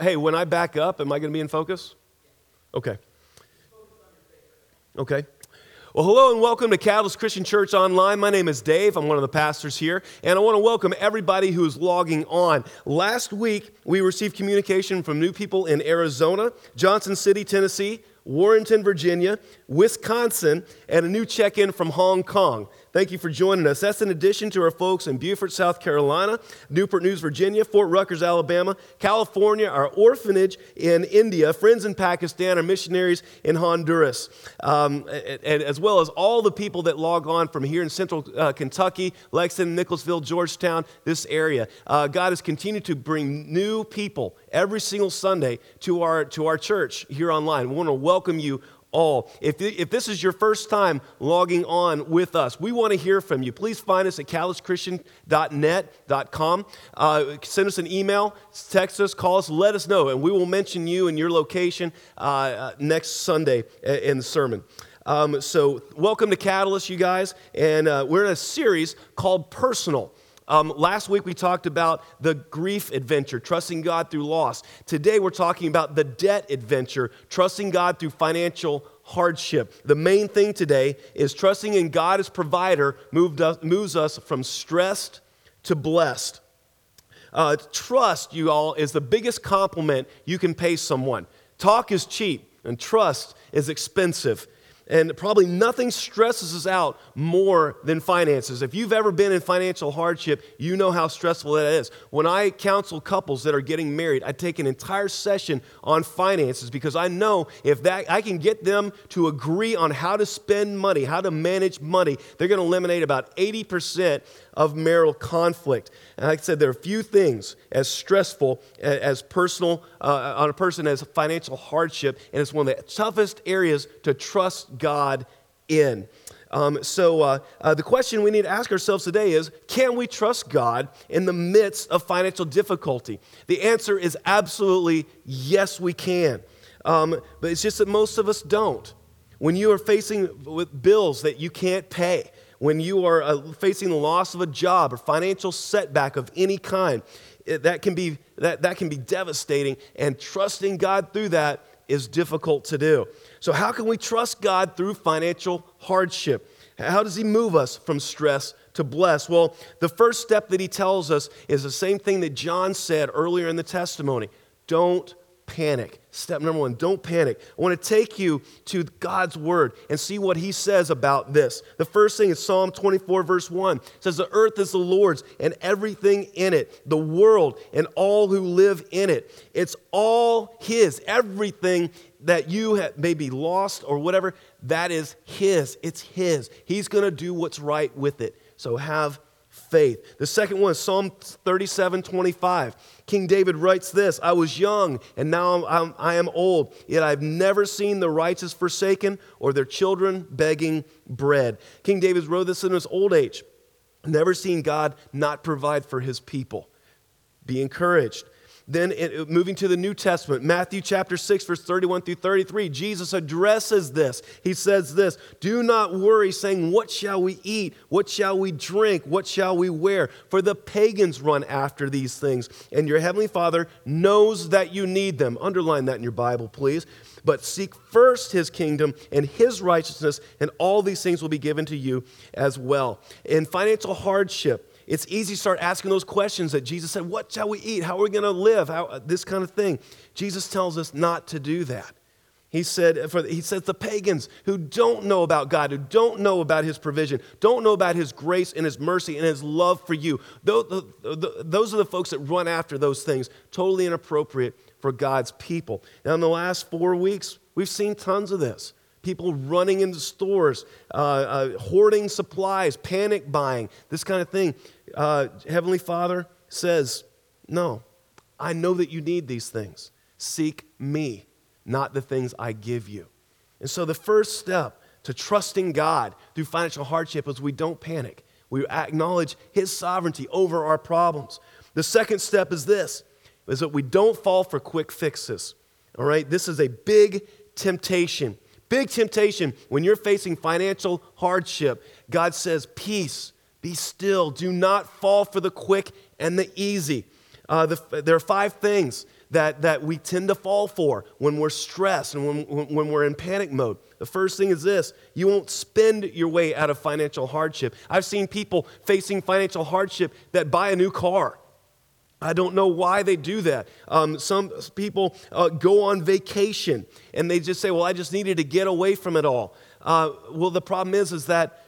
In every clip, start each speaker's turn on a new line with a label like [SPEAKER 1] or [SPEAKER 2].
[SPEAKER 1] Hey, when I back up, am I going to be in focus? Okay. Okay. Well, hello and welcome to Catalyst Christian Church Online. My name is Dave. I'm one of the pastors here, and I want to welcome everybody who is logging on. Last week, we received communication from new people in Arizona, Johnson City, Tennessee, Warrenton, Virginia, Wisconsin, and a new check in from Hong Kong. Thank you for joining us. That's in addition to our folks in Beaufort, South Carolina, Newport News, Virginia, Fort Rucker, Alabama, California, our orphanage in India, friends in Pakistan, our missionaries in Honduras, um, and, as well as all the people that log on from here in central uh, Kentucky, Lexington, Nicholasville, Georgetown, this area. Uh, God has continued to bring new people every single Sunday to our, to our church here online. We want to welcome you all. If, if this is your first time logging on with us, we want to hear from you. Please find us at catalystchristian.net.com. Uh, send us an email, text us, call us, let us know, and we will mention you and your location uh, uh next Sunday in the sermon. Um, so, welcome to Catalyst, you guys. And uh, we're in a series called Personal. Um, last week we talked about the grief adventure, trusting God through loss. Today we're talking about the debt adventure, trusting God through financial hardship. The main thing today is trusting in God as provider us, moves us from stressed to blessed. Uh, trust, you all, is the biggest compliment you can pay someone. Talk is cheap, and trust is expensive. And probably nothing stresses us out more than finances. If you've ever been in financial hardship, you know how stressful that is. When I counsel couples that are getting married, I take an entire session on finances because I know if that I can get them to agree on how to spend money, how to manage money, they're going to eliminate about 80% of marital conflict. And like I said, there are few things as stressful as personal uh, on a person as financial hardship, and it's one of the toughest areas to trust God in. Um, so, uh, uh, the question we need to ask ourselves today is can we trust God in the midst of financial difficulty? The answer is absolutely yes, we can. Um, but it's just that most of us don't. When you are facing with bills that you can't pay, when you are uh, facing the loss of a job or financial setback of any kind, that, can be, that, that can be devastating, and trusting God through that is difficult to do. So, how can we trust God through financial hardship? How does He move us from stress to bless? Well, the first step that He tells us is the same thing that John said earlier in the testimony don't panic. Step number one, don't panic. I want to take you to God's word and see what he says about this. The first thing is Psalm 24, verse 1. It says, The earth is the Lord's and everything in it, the world and all who live in it. It's all his. Everything that you have maybe lost or whatever, that is his. It's his. He's going to do what's right with it. So have faith. The second one Psalm 37 25. King David writes this I was young, and now I'm, I am old, yet I've never seen the righteous forsaken or their children begging bread. King David wrote this in his old age. Never seen God not provide for his people. Be encouraged. Then, it, moving to the New Testament, Matthew chapter 6, verse 31 through 33, Jesus addresses this. He says this Do not worry, saying, What shall we eat? What shall we drink? What shall we wear? For the pagans run after these things, and your heavenly Father knows that you need them. Underline that in your Bible, please. But seek first his kingdom and his righteousness, and all these things will be given to you as well. In financial hardship, it's easy to start asking those questions that Jesus said, What shall we eat? How are we going to live? How, uh, this kind of thing. Jesus tells us not to do that. He said, uh, for, he says the pagans who don't know about God, who don't know about his provision, don't know about his grace and his mercy and his love for you, those are the folks that run after those things, totally inappropriate for God's people. Now, in the last four weeks, we've seen tons of this people running into stores, uh, uh, hoarding supplies, panic buying, this kind of thing. Uh, Heavenly Father says, No, I know that you need these things. Seek me, not the things I give you. And so the first step to trusting God through financial hardship is we don't panic. We acknowledge His sovereignty over our problems. The second step is this is that we don't fall for quick fixes. All right? This is a big temptation Big temptation when you're facing financial hardship. God says, Peace, be still, do not fall for the quick and the easy. Uh, the, there are five things that, that we tend to fall for when we're stressed and when, when, when we're in panic mode. The first thing is this you won't spend your way out of financial hardship. I've seen people facing financial hardship that buy a new car. I don't know why they do that. Um, some people uh, go on vacation and they just say, Well, I just needed to get away from it all. Uh, well, the problem is, is that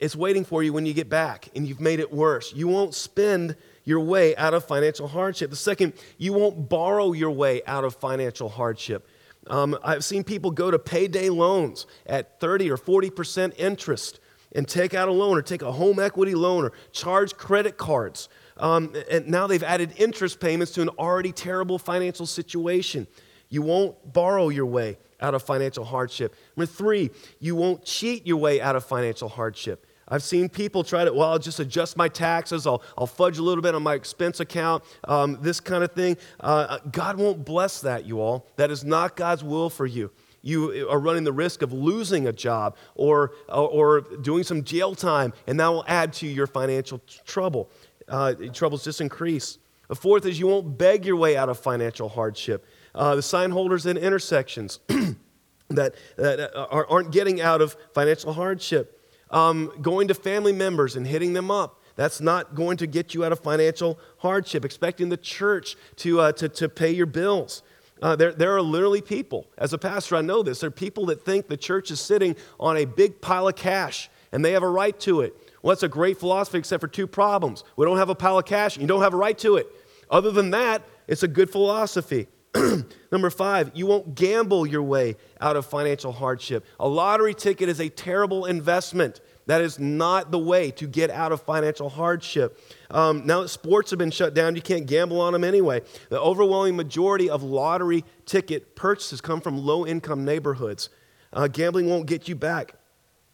[SPEAKER 1] it's waiting for you when you get back and you've made it worse. You won't spend your way out of financial hardship. The second, you won't borrow your way out of financial hardship. Um, I've seen people go to payday loans at 30 or 40% interest and take out a loan or take a home equity loan or charge credit cards. Um, and now they've added interest payments to an already terrible financial situation. You won't borrow your way out of financial hardship. Number three, you won't cheat your way out of financial hardship. I've seen people try to, well, I'll just adjust my taxes, I'll, I'll fudge a little bit on my expense account, um, this kind of thing. Uh, God won't bless that, you all. That is not God's will for you. You are running the risk of losing a job or, or, doing some jail time, and that will add to your financial trouble. Uh, troubles just increase. The fourth is you won't beg your way out of financial hardship. Uh, the sign holders in intersections that, that aren't getting out of financial hardship um, going to family members and hitting them up. That's not going to get you out of financial hardship. Expecting the church to, uh, to, to pay your bills. Uh, there, there are literally people, as a pastor, I know this. There are people that think the church is sitting on a big pile of cash and they have a right to it. Well, that's a great philosophy, except for two problems. We don't have a pile of cash and you don't have a right to it. Other than that, it's a good philosophy. Number five, you won't gamble your way out of financial hardship. A lottery ticket is a terrible investment. That is not the way to get out of financial hardship. Um, now that sports have been shut down, you can't gamble on them anyway. The overwhelming majority of lottery ticket purchases come from low income neighborhoods. Uh, gambling won't get you back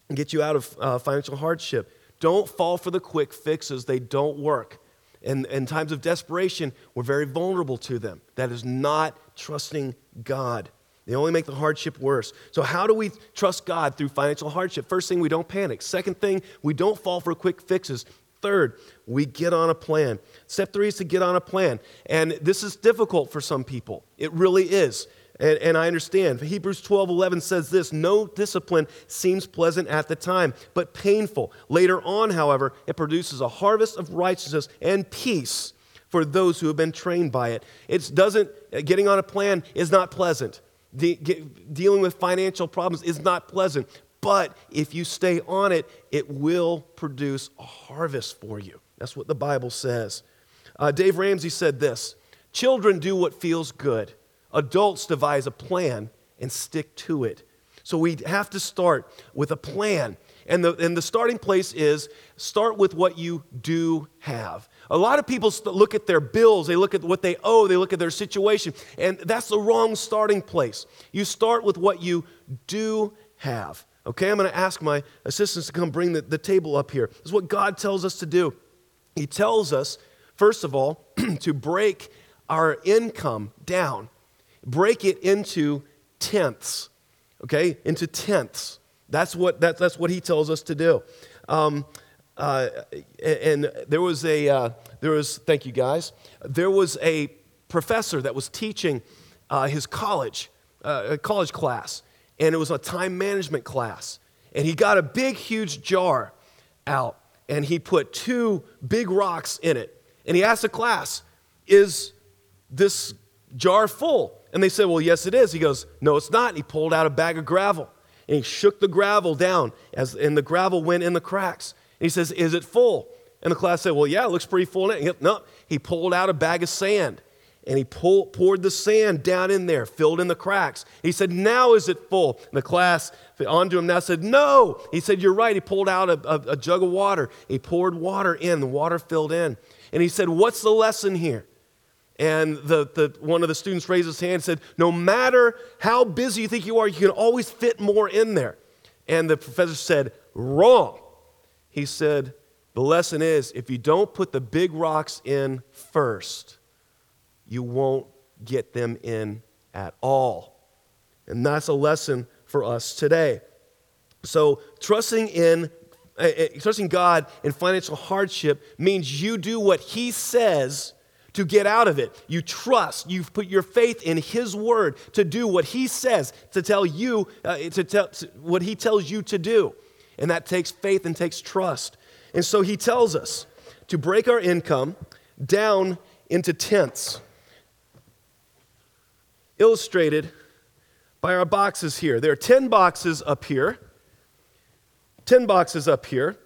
[SPEAKER 1] and get you out of uh, financial hardship. Don't fall for the quick fixes, they don't work. And in times of desperation, we're very vulnerable to them. That is not trusting God. They only make the hardship worse. So, how do we trust God through financial hardship? First thing, we don't panic. Second thing, we don't fall for quick fixes. Third, we get on a plan. Step three is to get on a plan. And this is difficult for some people. It really is. And, and, I understand. Hebrews 12 11 says this No discipline seems pleasant at the time, but painful. Later on, however, it produces a harvest of righteousness and peace for those who have been trained by it. It doesn't, uh, getting on a plan is not pleasant. De- get, dealing with financial problems is not pleasant, but if you stay on it, it will produce a harvest for you. That's what the Bible says. Uh, Dave Ramsey said this Children do what feels good Adults devise a plan and stick to it. So we have to start with a plan. And the, and the starting place is start with what you do have. A lot of people look at their bills, they look at what they owe, they look at their situation, and that's the wrong starting place. You start with what you do have. Okay, I'm going to ask my assistants to come bring the, the table up here. This is what God tells us to do. He tells us, first of all, to break our income down break it into tenths, okay? Into tenths. That's what, that, that's what he tells us to do. Um, uh, and there was a, uh, there was, thank you guys, there was a professor that was teaching uh, his college, uh, a college class, and it was a time management class. And he got a big, huge jar out, and he put two big rocks in it. And he asked the class, Is this jar full? And they said, Well, yes, it is. He goes, No, it's not. And he pulled out a bag of gravel and he shook the gravel down, as, and the gravel went in the cracks. And he says, Is it full? And the class said, Well, yeah, it looks pretty full. He no, he pulled out a bag of sand and he poured the sand down in there, filled in the cracks. He said, Now is it full? And the class onto him now said, No. He said, You're right. He pulled out a, a, a jug of water. He poured water in, the water filled in. And he said, What's the lesson here? And the, the, one of the students raised his hand and said, No matter how busy you think you are, you can always fit more in there. And the professor said, Wrong. He said, The lesson is if you don't put the big rocks in first, you won't get them in at all. And that's a lesson for us today. So, trusting in uh, trusting God in financial hardship means you do what He says to get out of it. You trust. You've put your faith in His word to do what He says, to tell you, uh, to tell to, what He tells you to do. And that takes faith and takes trust. And so He tells us to break our income down into tenths. Illustrated by our boxes here. There are 10 boxes up here, 10 boxes up here,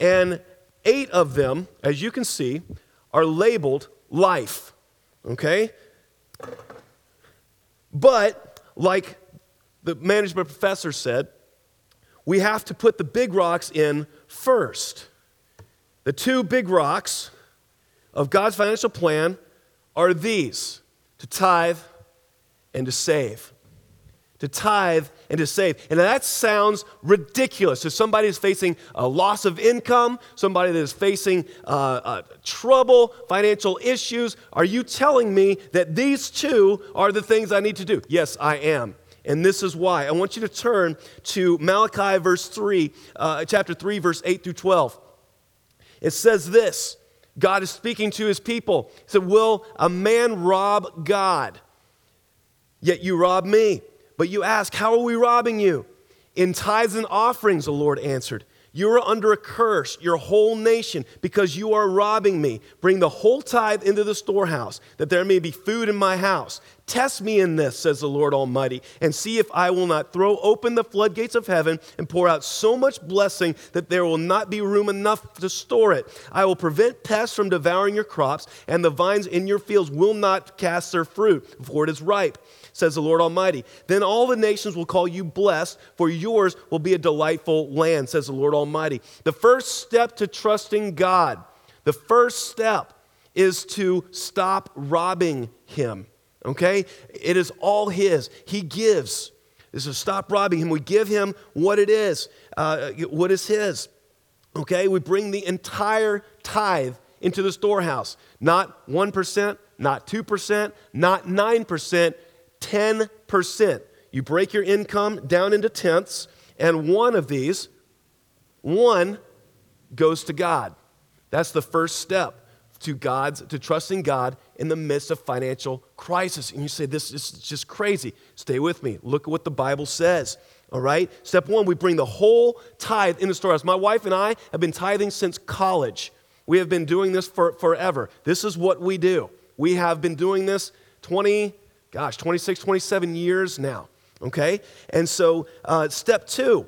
[SPEAKER 1] and eight of them, as you can see, are labeled life. Okay? But, like the management professor said, we have to put the big rocks in first. The two big rocks of God's financial plan are these to tithe and to save to tithe and to save. And that sounds ridiculous. If somebody is facing a loss of income, somebody that is facing uh, uh, trouble, financial issues, are you telling me that these two are the things I need to do? Yes, I am. And this is why. I want you to turn to Malachi verse 3, uh, chapter 3, verse 8 through 12. It says this God is speaking to his people. He said, Will a man rob God? Yet you rob me. But you ask, How are we robbing you? In tithes and offerings, the Lord answered. You are under a curse, your whole nation, because you are robbing me. Bring the whole tithe into the storehouse, that there may be food in my house. Test me in this, says the Lord Almighty, and see if I will not throw open the floodgates of heaven and pour out so much blessing that there will not be room enough to store it. I will prevent pests from devouring your crops, and the vines in your fields will not cast their fruit before it is ripe says the Lord Almighty. Then all the nations will call you blessed, for yours will be a delightful land, says the Lord Almighty. The first step to trusting God, the first step is to stop robbing Him. Okay? It is all His. He gives. This is to stop robbing Him. We give Him what it is, uh, what is His. Okay? We bring the entire tithe into the storehouse. Not 1%, not 2%, not 9%, 10%. You break your income down into tenths, and one of these, one goes to God. That's the first step to God's to trusting God in the midst of financial crisis. And you say, This is just crazy. Stay with me. Look at what the Bible says. All right? Step one, we bring the whole tithe in the storehouse. My wife and I have been tithing since college. We have been doing this for forever. This is what we do. We have been doing this 20, gosh, 26, 27 years now. Okay? And so, uh, step two,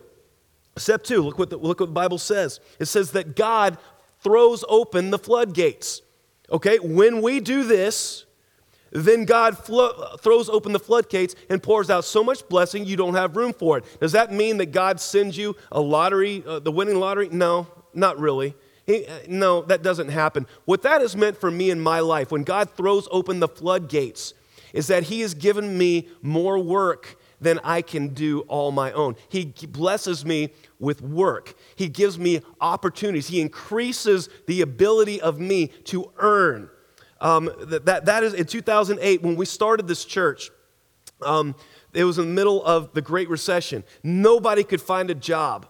[SPEAKER 1] step two, look what, the, look what the Bible says. It says that God throws open the floodgates. Okay? When we do this, then God flo- throws open the floodgates and pours out so much blessing you don't have room for it. Does that mean that God sends you a lottery, uh, the winning lottery? No, not really. He, uh, no, that doesn't happen. What that has meant for me in my life, when God throws open the floodgates, is that He has given me more work than I can do all my own. He blesses me with work. He gives me opportunities. He increases the ability of me to earn. Um, that, that, that is in 2008 when we started this church. Um, it was in the middle of the Great Recession. Nobody could find a job.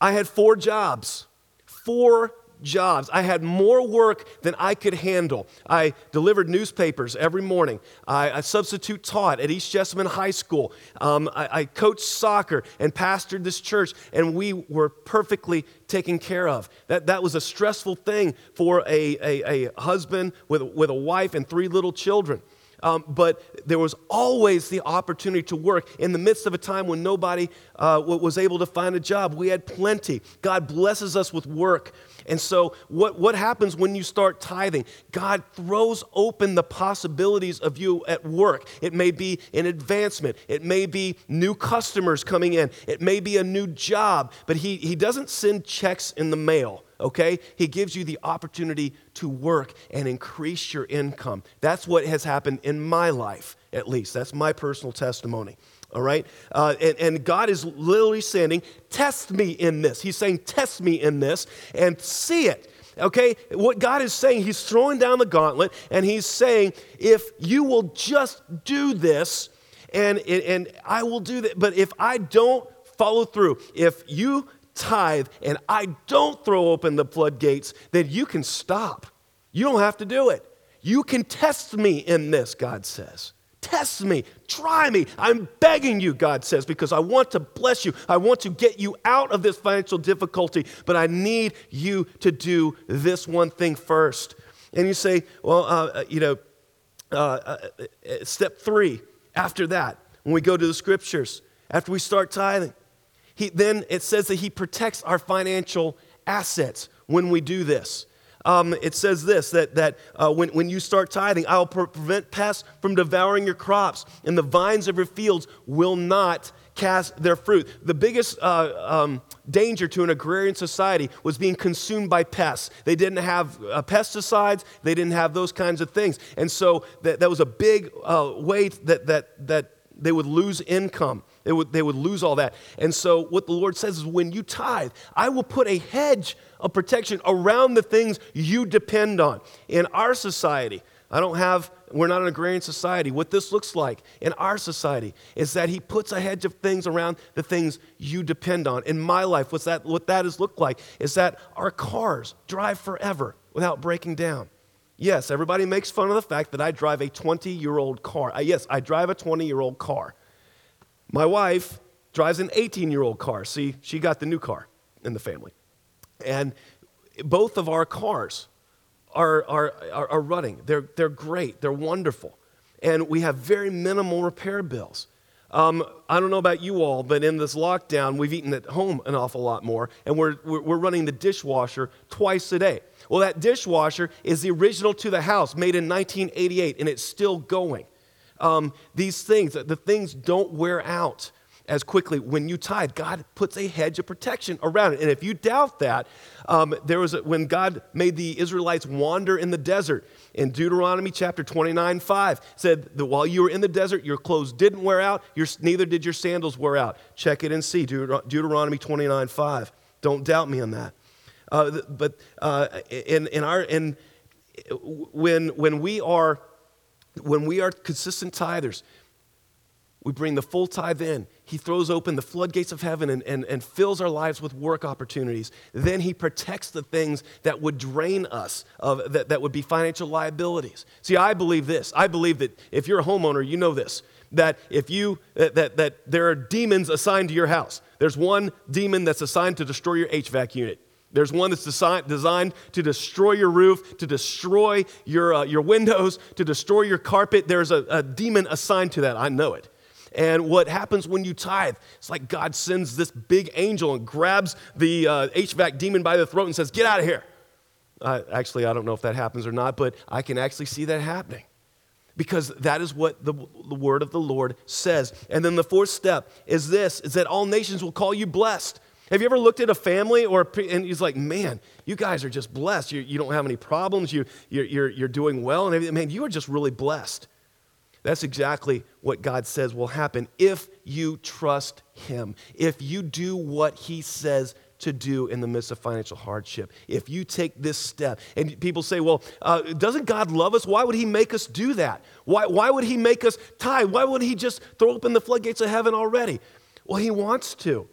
[SPEAKER 1] I had four jobs, four jobs. I had more work than I could handle. I delivered newspapers every morning. I, I substitute taught at East Jessamine High School. Um, I, I coached soccer and pastored this church, and we were perfectly taken care of. That, that was a stressful thing for a, a, a husband with, with a wife and three little children. Um, but there was always the opportunity to work in the midst of a time when nobody uh, was able to find a job. We had plenty. God blesses us with work. And so, what, what happens when you start tithing? God throws open the possibilities of you at work. It may be an advancement, it may be new customers coming in, it may be a new job, but He, he doesn't send checks in the mail. Okay? He gives you the opportunity to work and increase your income. That's what has happened in my life, at least. That's my personal testimony all right? Uh, and, and God is literally saying, Test me in this. He's saying, Test me in this and see it. Okay? What God is saying, He's throwing down the gauntlet and He's saying, If you will just do this, and, and I will do that, but if I don't follow through, if you tithe and I don't throw open the floodgates, then you can stop. You don't have to do it. You can test me in this, God says. Test me, try me. I'm begging you, God says, because I want to bless you. I want to get you out of this financial difficulty, but I need you to do this one thing first. And you say, well, uh, uh you know, uh, uh, uh, step three after that, when we go to the scriptures, after we start tithing, he, then it says that he protects our financial assets when we do this um, it says this that, that uh, when, when you start tithing, I will pre- prevent pests from devouring your crops, and the vines of your fields will not cast their fruit. The biggest uh, um, danger to an agrarian society was being consumed by pests. They didn't have uh, pesticides, they didn't have those kinds of things. And so that, that was a big uh, way that, that, that they would lose income. They would, they would lose all that. And so, what the Lord says is when you tithe, I will put a hedge of protection around the things you depend on. In our society, I don't have, we're not an agrarian society. What this looks like in our society is that He puts a hedge of things around the things you depend on. In my life, what's that, what that has looked like is that our cars drive forever without breaking down. Yes, everybody makes fun of the fact that I drive a 20 year old car. Uh, yes, I drive a 20 year old car. My wife drives an 18 year old car. See, she got the new car in the family. And both of our cars are, are, are, are running. They're, they're great, they're wonderful. And we have very minimal repair bills. Um, I don't know about you all, but in this lockdown, we've eaten at home an awful lot more, and we're, we're running the dishwasher twice a day. Well, that dishwasher is the original to the house, made in 1988, and it's still going. Um, these things, the things don't wear out as quickly when you tithe. God puts a hedge of protection around it. And if you doubt that, um, there was a, when God made the Israelites wander in the desert in Deuteronomy chapter 29 5 said that while you were in the desert, your clothes didn't wear out, your, neither did your sandals wear out. Check it and see Deuteronomy 29 5. Don't doubt me on that. Uh, but uh, in, in our, in, when, when we are when we are consistent tithers, we bring the full tithe in. He throws open the floodgates of heaven and, and, and fills our lives with work opportunities. Then he protects the things that would drain us, of, that, that would be financial liabilities. See, I believe this. I believe that if you're a homeowner, you know this. That if you that, that, that there are demons assigned to your house. There's one demon that's assigned to destroy your HVAC unit. There's one that's designed to destroy your roof, to destroy your, uh, your windows, to destroy your carpet. There's a, a demon assigned to that. I know it. And what happens when you tithe? It's like God sends this big angel and grabs the uh, HVAC demon by the throat and says, Get out of here. Uh, actually, I don't know if that happens or not, but I can actually see that happening because that is what the, the word of the Lord says. And then the fourth step is this is that all nations will call you blessed. Have you ever looked at a family or and he's like, man, you guys are just blessed. You, you don't have any problems. You, you're, you're, you're doing well and. Man, you are just really blessed. That's exactly what God says will happen if you trust Him, if you do what He says to do in the midst of financial hardship. If you take this step, and people say, well, uh, doesn't God love us? Why would He make us do that? Why, why would He make us tithe? Why would He just throw open the floodgates of heaven already? Well, He wants to.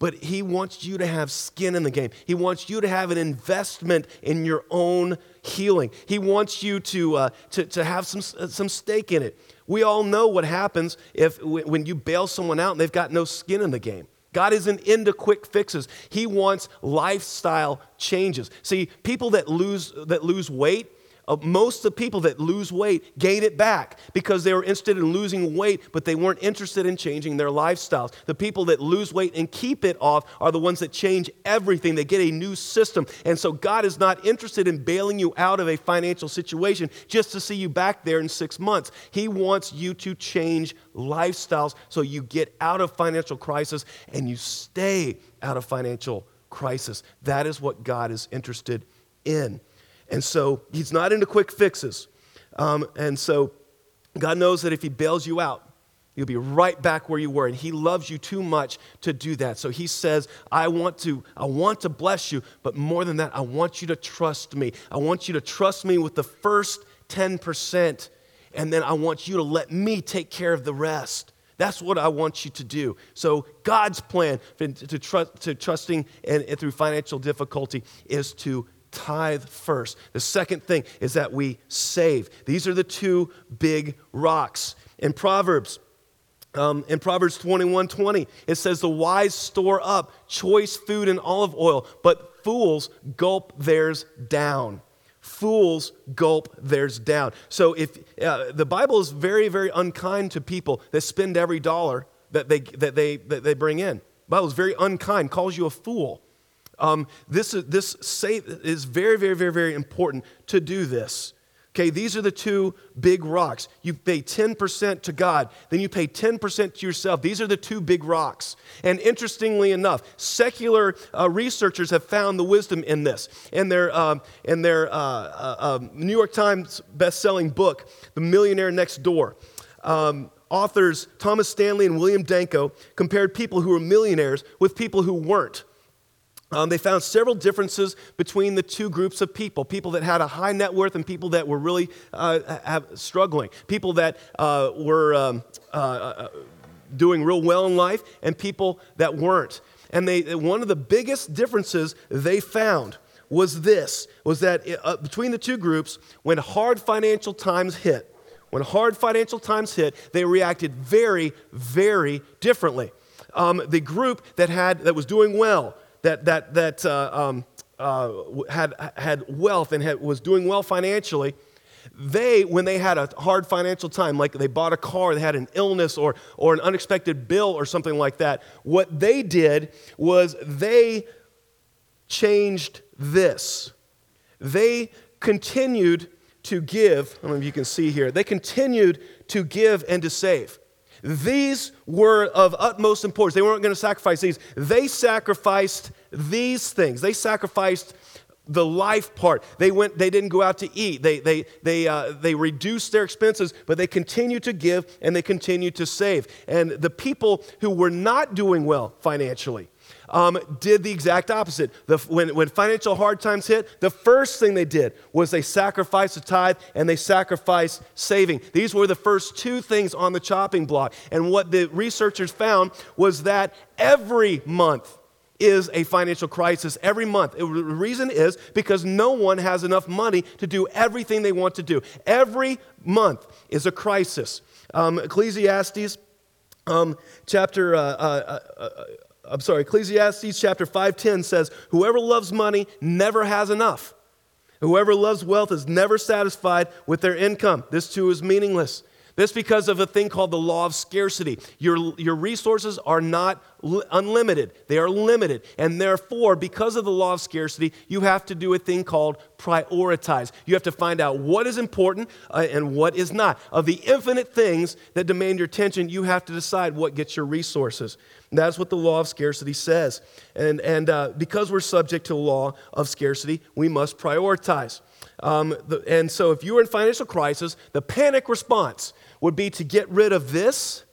[SPEAKER 1] But he wants you to have skin in the game. He wants you to have an investment in your own healing. He wants you to, uh, to, to have some, some stake in it. We all know what happens if when you bail someone out and they've got no skin in the game. God isn't into quick fixes. He wants lifestyle changes. See, people that lose that lose weight, uh, Uh, most of the people that lose weight gain it back because they were interested in losing weight, but they weren't interested in changing their lifestyles. The people that lose weight and keep it off are the ones that change everything. They get a new system. And so God is not interested in bailing you out of a financial situation just to see you back there in six months. He wants you to change lifestyles so you get out of financial crisis and you stay out of financial crisis. That is what God is interested in. And so he's not into quick fixes. Um, and so God knows that if he bails you out, you'll be right back where you were. And he loves you too much to do that. So he says, I want to, I want to bless you, but more than that, I want you to trust me. I want you to trust me with the first 10%, and then I want you to let me take care of the rest. That's what I want you to do. So, God's plan to, trust, to trusting and, and through financial difficulty is to tithe first. The second thing is that we save. These are the two big rocks. In Proverbs, um, in Proverbs 21 20, it says, The wise store up choice food and olive oil, but fools gulp theirs down. Fools gulp theirs down. So if uh, the Bible is very, very unkind to people that spend every dollar that they, that they, that they bring in. The Bible is very unkind, calls you a fool. Um, this this say, is very, very, very, very important to do this. Okay, these are the two big rocks. You pay 10% to God, then you pay 10% to yourself. These are the two big rocks. And interestingly enough, secular uh, researchers have found the wisdom in this. In their, uh, in their uh, uh um, New York Times best-selling book, The Millionaire Next Door, um, authors Thomas Stanley and William Danko compared people who were millionaires with people who weren't. Um, they found several differences between the two groups of people people that had a high net worth and people that were really uh, struggling, people that uh, were um, uh, uh, doing real well in life, and people that weren't. And they, one of the biggest differences they found was this was that uh, between the two groups, when hard financial times hit, when hard financial times hit, they reacted very, very differently. Um, the group that had that was doing well that, that, that uh, um, uh, had, had wealth and had, was doing well financially, they, when they had a hard financial time, like they bought a car, they had an illness or, or an unexpected bill or something like that, what they did was they changed this. They continued to give, I don't know if you can see here, they continued to give and to save. These were of utmost importance. They weren't going to sacrifice these. They sacrificed these things. They sacrificed the life part. They went. They didn't go out to eat. They they they uh, they reduced their expenses, but they continued to give and they continued to save. And the people who were not doing well financially, um, did the exact opposite. The, when, when financial hard times hit, the first thing they did was they sacrificed a tithe and they sacrificed saving. These were the first two things on the chopping block. And what the researchers found was that every month, is a financial crisis every month. the reason is because no one has enough money to do everything they want to do. Every month is a crisis. Um, Ecclesiastes um, chapter uh, uh, uh, uh I'm sorry, Ecclesiastes chapter 5:10 says, "Whoever loves money never has enough. Whoever loves wealth is never satisfied with their income. This too is meaningless. This because of a thing called the law of scarcity. Your, your resources are not li- unlimited, they are limited. And therefore, because of the law of scarcity, you have to do a thing called prioritize. You have to find out what is important uh, and what is not. Of the infinite things that demand your attention, you have to decide what gets your resources. And that's what the law of scarcity says. And, and uh, because we're subject to the law of scarcity, we must prioritize. Um, the, and so, if you are in financial crisis, the panic response would be to get rid of this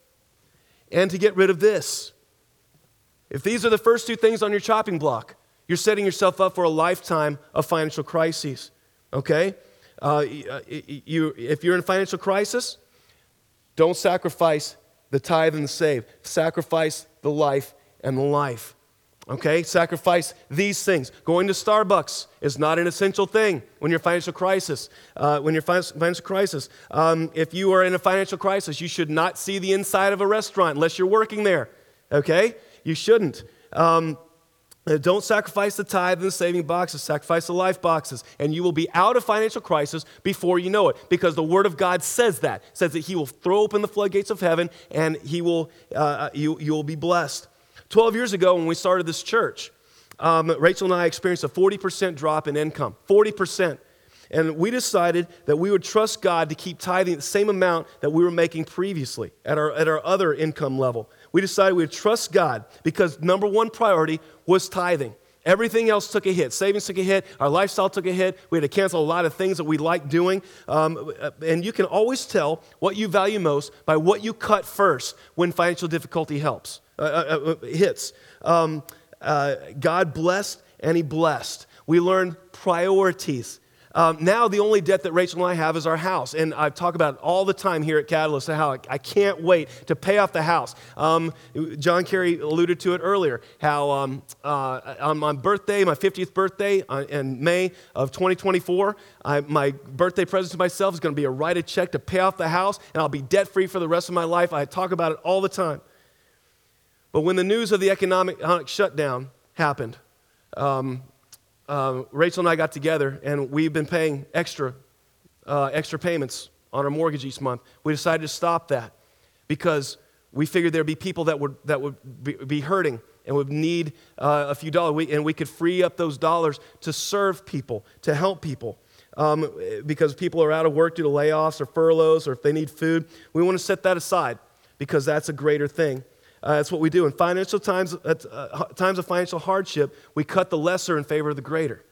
[SPEAKER 1] and to get rid of this. If these are the first two things on your chopping block, you're setting yourself up for a lifetime of financial crises. Okay? Uh, uh you, if you're in financial crisis, don't sacrifice the tithe and the save. Sacrifice the life and the life. Okay, sacrifice these things. Going to Starbucks is not an essential thing when you're financial crisis. Uh, when you're financial crisis, um, if you are in a financial crisis, you should not see the inside of a restaurant unless you're working there. Okay, you shouldn't. Um, don't sacrifice the tithe and the saving boxes, sacrifice the life boxes, and you will be out of financial crisis before you know it. Because the Word of God says that, says that He will throw open the floodgates of heaven and He will, uh, uh you, you will be blessed. 12 years ago, when we started this church, um, Rachel and I experienced a 40% drop in income. 40%. And we decided that we would trust God to keep tithing the same amount that we were making previously at our, at our other income level. We decided we would trust God because number one priority was tithing. Everything else took a hit. Savings took a hit. Our lifestyle took a hit. We had to cancel a lot of things that we liked doing. Um, and you can always tell what you value most by what you cut first when financial difficulty helps. Uh, uh, uh, hits. Um, uh, God blessed and He blessed. We learned priorities. Um, now, the only debt that Rachel and I have is our house. And I talk about it all the time here at Catalyst how I, I can't wait to pay off the house. Um, John Kerry alluded to it earlier how um, uh, on my birthday, my 50th birthday uh, in May of 2024, I, my birthday present to myself is going to be a write a check to pay off the house, and I'll be debt free for the rest of my life. I talk about it all the time. But when the news of the economic shutdown happened, um, uh, Rachel and I got together, and we've been paying extra, uh, extra payments on our mortgage each month. We decided to stop that because we figured there'd be people that would, that would be, hurting and would need uh, a few dollars, we, and we could free up those dollars to serve people, to help people. Um, because people are out of work due to layoffs or furloughs, or if they need food, we want to set that aside because that's a greater thing. Uh, that's what we do. In financial times, uh, times of financial hardship, we cut the lesser in favor of the greater.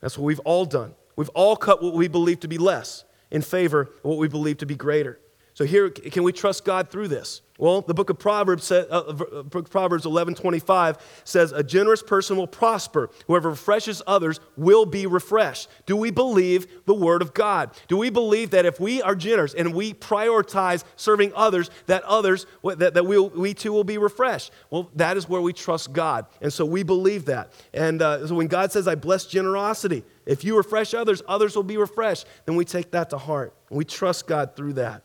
[SPEAKER 1] That's what we've all done. We've all cut what we believe to be less in favor of what we believe to be greater. So here, can we trust God through this? Well, the book of Proverbs, uh, uh Proverbs 11:25 says, "A generous person will prosper. Whoever refreshes others will be refreshed." Do we believe the word of God? Do we believe that if we are generous and we prioritize serving others, that others that, that we, we too will be refreshed? Well, that is where we trust God, and so we believe that. And uh, so when God says, "I bless generosity," if you refresh others, others will be refreshed. Then we take that to heart. We trust God through that.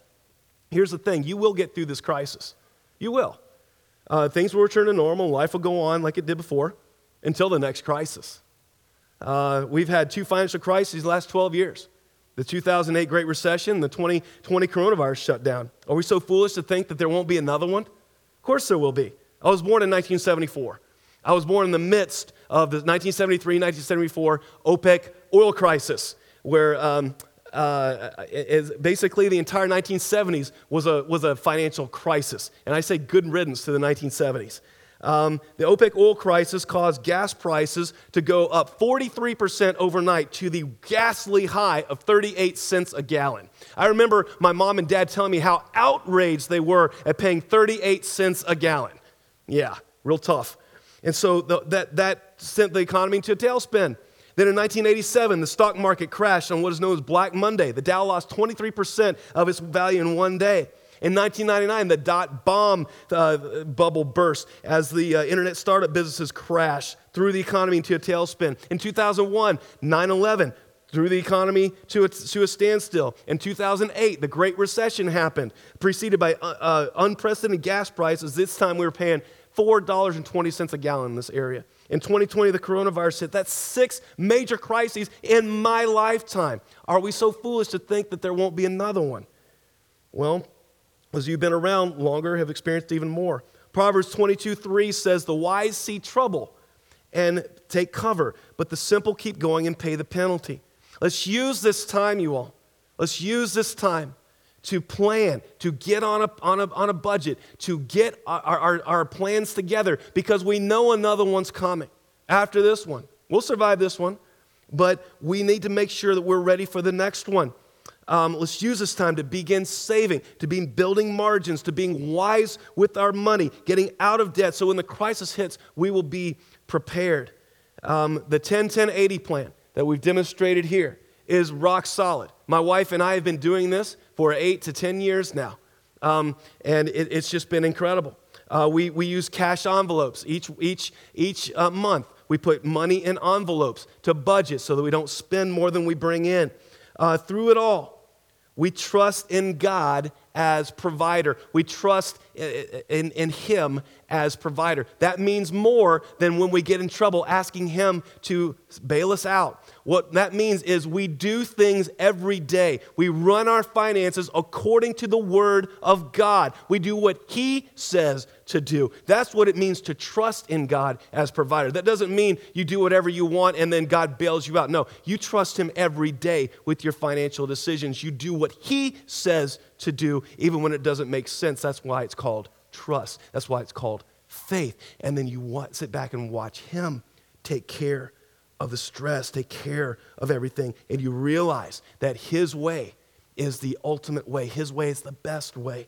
[SPEAKER 1] Here's the thing you will get through this crisis. You will. Uh, things will return to normal, life will go on like it did before until the next crisis. Uh, we've had two financial crises the last 12 years the 2008 Great Recession, the 2020 coronavirus shutdown. Are we so foolish to think that there won't be another one? Of course there will be. I was born in 1974. I was born in the midst of the 1973 1974 OPEC oil crisis, where um, uh, is basically the entire 1970s was a, was a financial crisis. And I say good riddance to the 1970s. Um, the OPEC oil crisis caused gas prices to go up 43% overnight to the ghastly high of 38 cents a gallon. I remember my mom and dad telling me how outraged they were at paying 38 cents a gallon. Yeah, real tough. And so the, that, that sent the economy into a tailspin. Then in 1987, the stock market crashed on what is known as Black Monday. The Dow lost 23% of its value in one day. In 1999, the dot bomb uh, bubble burst as the uh, internet startup businesses crashed, threw the economy into a tailspin. In 2001, 9 11 threw the economy to a, to a standstill. In 2008, the Great Recession happened, preceded by uh, uh unprecedented gas prices. This time we were paying $4.20 a gallon in this area. In 2020, the coronavirus hit. That's six major crises in my lifetime. Are we so foolish to think that there won't be another one? Well, as you've been around longer, have experienced even more. Proverbs 22 3 says, The wise see trouble and take cover, but the simple keep going and pay the penalty. Let's use this time, you all. Let's use this time to plan, to get on a, on a, on a budget, to get our, our, our plans together because we know another one's coming after this one. We'll survive this one, but we need to make sure that we're ready for the next one. Um, let's use this time to begin saving, to be building margins, to being wise with our money, getting out of debt. So when the crisis hits, we will be prepared. Um, the 10 10 80 plan that we've demonstrated here is rock solid. My wife and I have been doing this for eight to 10 years now, um, and it, it's just been incredible. Uh, we, we use cash envelopes each, each, each uh, month. We put money in envelopes to budget so that we don't spend more than we bring in. Uh, through it all, we trust in God as provider. We trust in, in, Him as provider. That means more than when we get in trouble asking Him to bail us out. What that means is we do things every day. We run our finances according to the Word of God. We do what He says to do. That's what it means to trust in God as provider. That doesn't mean you do whatever you want and then God bails you out. No, you trust Him every day with your financial decisions. You do what He says to do, even when it doesn't make sense. That's why it's called trust. That's why it's called faith. And then you want, sit back and watch Him take care of the stress, take care of everything, and you realize that His way is the ultimate way. His way is the best way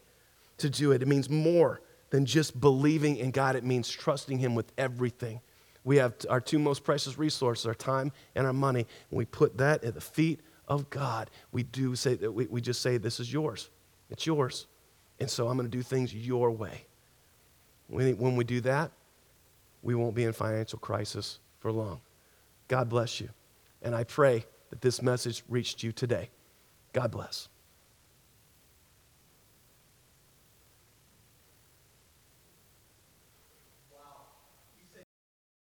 [SPEAKER 1] to do it. It means more than just believing in God, it means trusting Him with everything. We have our two most precious resources, our time and our money, and we put that at the feet of God. We do say that we, we just say, This is yours. It's yours. And so I'm going to do things your way. When, when we do that, we won't be in financial crisis for long. God bless you. And I pray that this message reached you today. God bless.